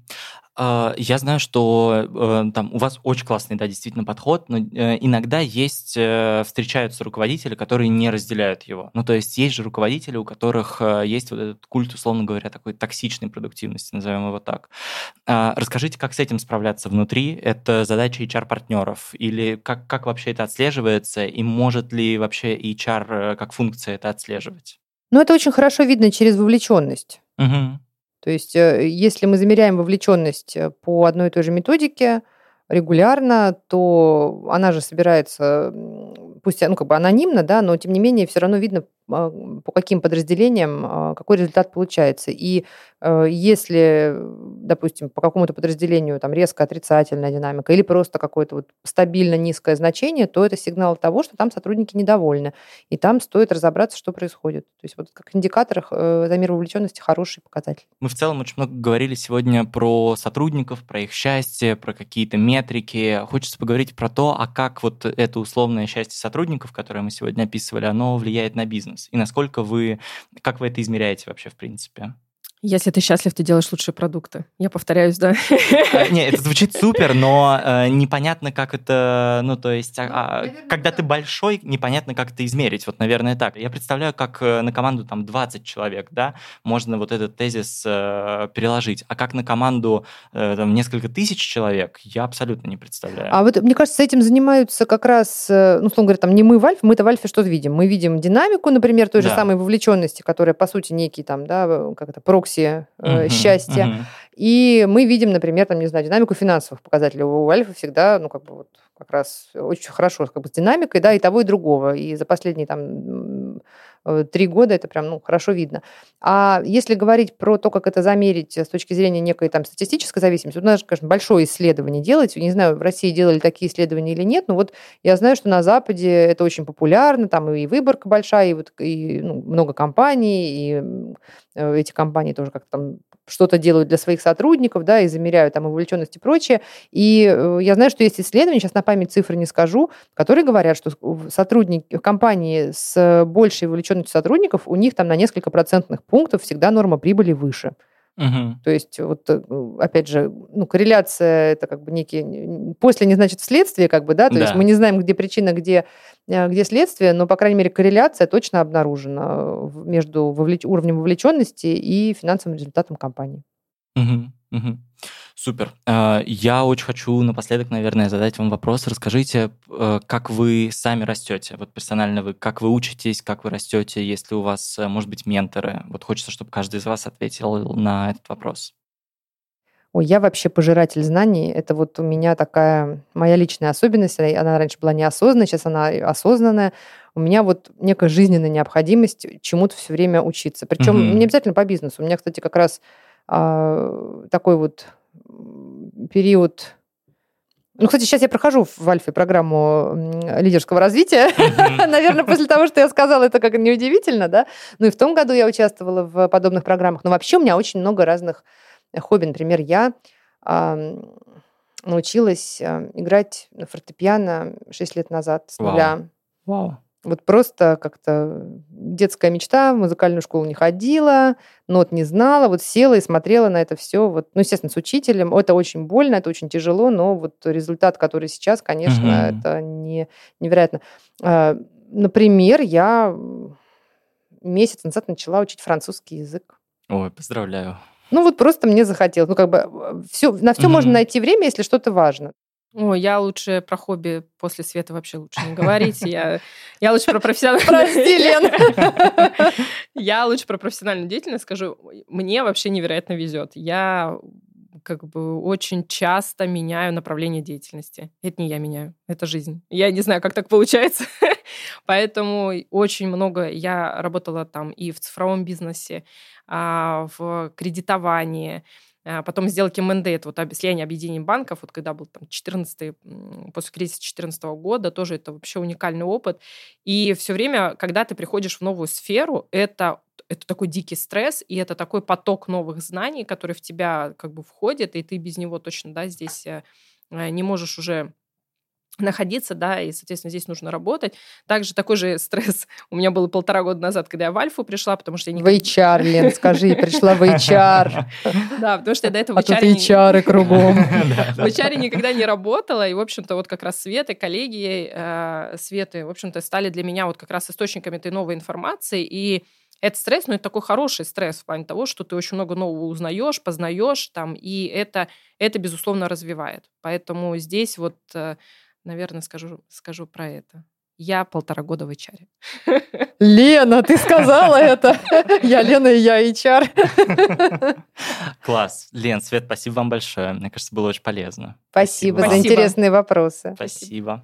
S1: Я знаю, что э, там у вас очень классный, да, действительно подход, но э, иногда есть, э, встречаются руководители, которые не разделяют его. Ну, то есть есть же руководители, у которых есть вот этот культ, условно говоря, такой токсичной продуктивности, назовем его так. А, расскажите, как с этим справляться внутри? Это задача HR-партнеров? Или как, как вообще это отслеживается? И может ли вообще HR как функция это отслеживать?
S2: Ну, это очень хорошо видно через вовлеченность.
S1: Угу.
S2: То есть, э, если мы замеряем вовлеченность э, по одной и той же методике регулярно, то она же собирается, пусть ну, как бы анонимно, да, но тем не менее все равно видно а, по каким подразделениям а, какой результат получается. И э, если, допустим, по какому-то подразделению там резко отрицательная динамика или просто какое-то вот стабильно низкое значение, то это сигнал того, что там сотрудники недовольны. И там стоит разобраться, что происходит. То есть вот как индикатор э, замер вовлеченности хороший показатель.
S1: Мы в целом очень много говорили сегодня про сотрудников, про их счастье, про какие-то метрики. Хочется поговорить про то, а как вот это условное счастье сотрудников, которое мы сегодня описывали, оно влияет на бизнес? И насколько вы, как вы это измеряете вообще в принципе?
S3: Если ты счастлив, ты делаешь лучшие продукты. Я повторяюсь, да.
S1: А, не, это звучит супер, но э, непонятно, как это, ну, то есть, а, а, когда ты большой, непонятно, как это измерить. Вот, наверное, так. Я представляю, как э, на команду там 20 человек, да, можно вот этот тезис э, переложить. А как на команду э, там несколько тысяч человек, я абсолютно не представляю.
S2: А вот, мне кажется, этим занимаются как раз, э, ну, условно говоря, там не мы в Альфе, мы-то в Альфе что видим? Мы видим динамику, например, той же
S1: Да.
S2: самой вовлеченности, которая, по сути, некий там, да, как это, прокси э,
S1: Мгм,
S2: счастья.
S1: мгм.
S2: И мы видим, например, там, не знаю, динамику финансовых показателей. У Альфа всегда, ну, как бы вот как раз очень хорошо как бы, с динамикой, да, и того, и другого. И за последние там три года это прям, ну, хорошо видно. А если говорить про то, как это замерить с точки зрения некой там статистической зависимости, вот надо, конечно, большое исследование делать. Не знаю, в России делали такие исследования или нет, но вот я знаю, что на Западе это очень популярно, там и выборка большая, и, вот, и ну, много компаний, и э, эти компании тоже как-то там что-то делают для своих сотрудников, да, и замеряют там и вовлеченность и прочее. И э, я знаю, что есть исследования, сейчас на память цифры не скажу, которые говорят, что сотрудники в компании с большей вовлеченностью сотрудников, у них там на несколько процентных пунктов всегда норма прибыли выше.
S1: Мгм.
S2: То есть вот, э, опять же, ну, корреляция это как бы некий... После не значит вследствие, как бы, да, то есть
S1: Да.
S2: мы не знаем, где причина, где, э, где следствие, но, по крайней мере, корреляция точно обнаружена э, между вовлеч- уровнем вовлеченности и финансовым результатом компании.
S1: Мгм, мгм. Супер. Э, Я очень хочу напоследок, наверное, задать вам вопрос. Расскажите, э, как вы сами растете, вот персонально вы, как вы учитесь, как вы растете, если у вас, э, может быть, менторы. Вот хочется, чтобы каждый из вас ответил на этот вопрос.
S2: Ой, я вообще пожиратель знаний. Это вот у меня такая моя личная особенность. Она раньше была неосознанная, сейчас она осознанная. У меня вот некая жизненная необходимость чему-то все время учиться. Причем
S1: Мгм.
S2: не обязательно по бизнесу. У меня, кстати, как раз а, такой вот период... Ну, кстати, сейчас я прохожу в Альфе программу лидерского развития. Наверное, после того, что я сказала, это как неудивительно, да? Ну и в том году я участвовала в подобных программах. Но вообще у меня очень много разных хобби. Например, я научилась а, играть на фортепиано 6 лет назад с нуля.
S1: Вау.
S2: Вот просто как-то детская мечта, в музыкальную школу не ходила, нот не знала, вот села и смотрела на это все, вот, ну, естественно, с учителем. Это очень больно, это очень тяжело, но вот результат, который сейчас, конечно,
S1: Мгм.
S2: это не, невероятно. А, Например, я месяц назад начала учить французский язык.
S1: Ой, поздравляю.
S2: Ну вот просто мне захотелось. Ну как бы все, на все
S1: Мгм.
S2: можно найти время, если что-то важно.
S3: О, я лучше про хобби после света вообще лучше не говорить. Я, я лучше про профессиональную...
S2: Прости, Лен.
S3: Я лучше про профессиональную деятельность скажу. Мне вообще невероятно везет. Я как бы очень часто меняю направление деятельности. Это не я меняю, это жизнь. Я не знаю, как так получается. Поэтому очень много я работала там и в цифровом бизнесе, а, в кредитовании, потом сделки это вот объяснение объединений банков, вот когда был там 14 после кризиса 2014 года, тоже это вообще уникальный опыт. И все время, когда ты приходишь в новую сферу, это это такой дикий стресс, и это такой поток новых знаний, который в тебя как бы входит, и ты без него точно, да, здесь э, э, не можешь уже находиться, да, и, соответственно, здесь нужно работать. Также такой же стресс у меня было полтора года назад, когда я в Альфу пришла, потому что я
S2: В
S3: никогда...
S2: HR, Лен, скажи, пришла в HR.
S3: Да, потому что я до этого
S2: А
S3: в
S2: тут
S3: HR не-
S2: HR кругом.
S3: в HR никогда не работала, и, в общем-то, вот как раз Света, коллеги э, Светы, в общем-то, стали для меня вот как раз источниками этой новой информации, и это стресс, но это такой хороший стресс в плане того, что ты очень много нового узнаешь, познаешь там, и это, это безусловно, развивает. Поэтому здесь вот, э, наверное, скажу, скажу про это. Я полтора года в HR.
S2: Лена, ты сказала это. Я Лена, и я HR.
S1: Класс. Лен, Свет, спасибо вам большое. Мне кажется, было очень полезно.
S2: Спасибо за
S3: Спасибо.
S2: интересные вопросы.
S1: Спасибо.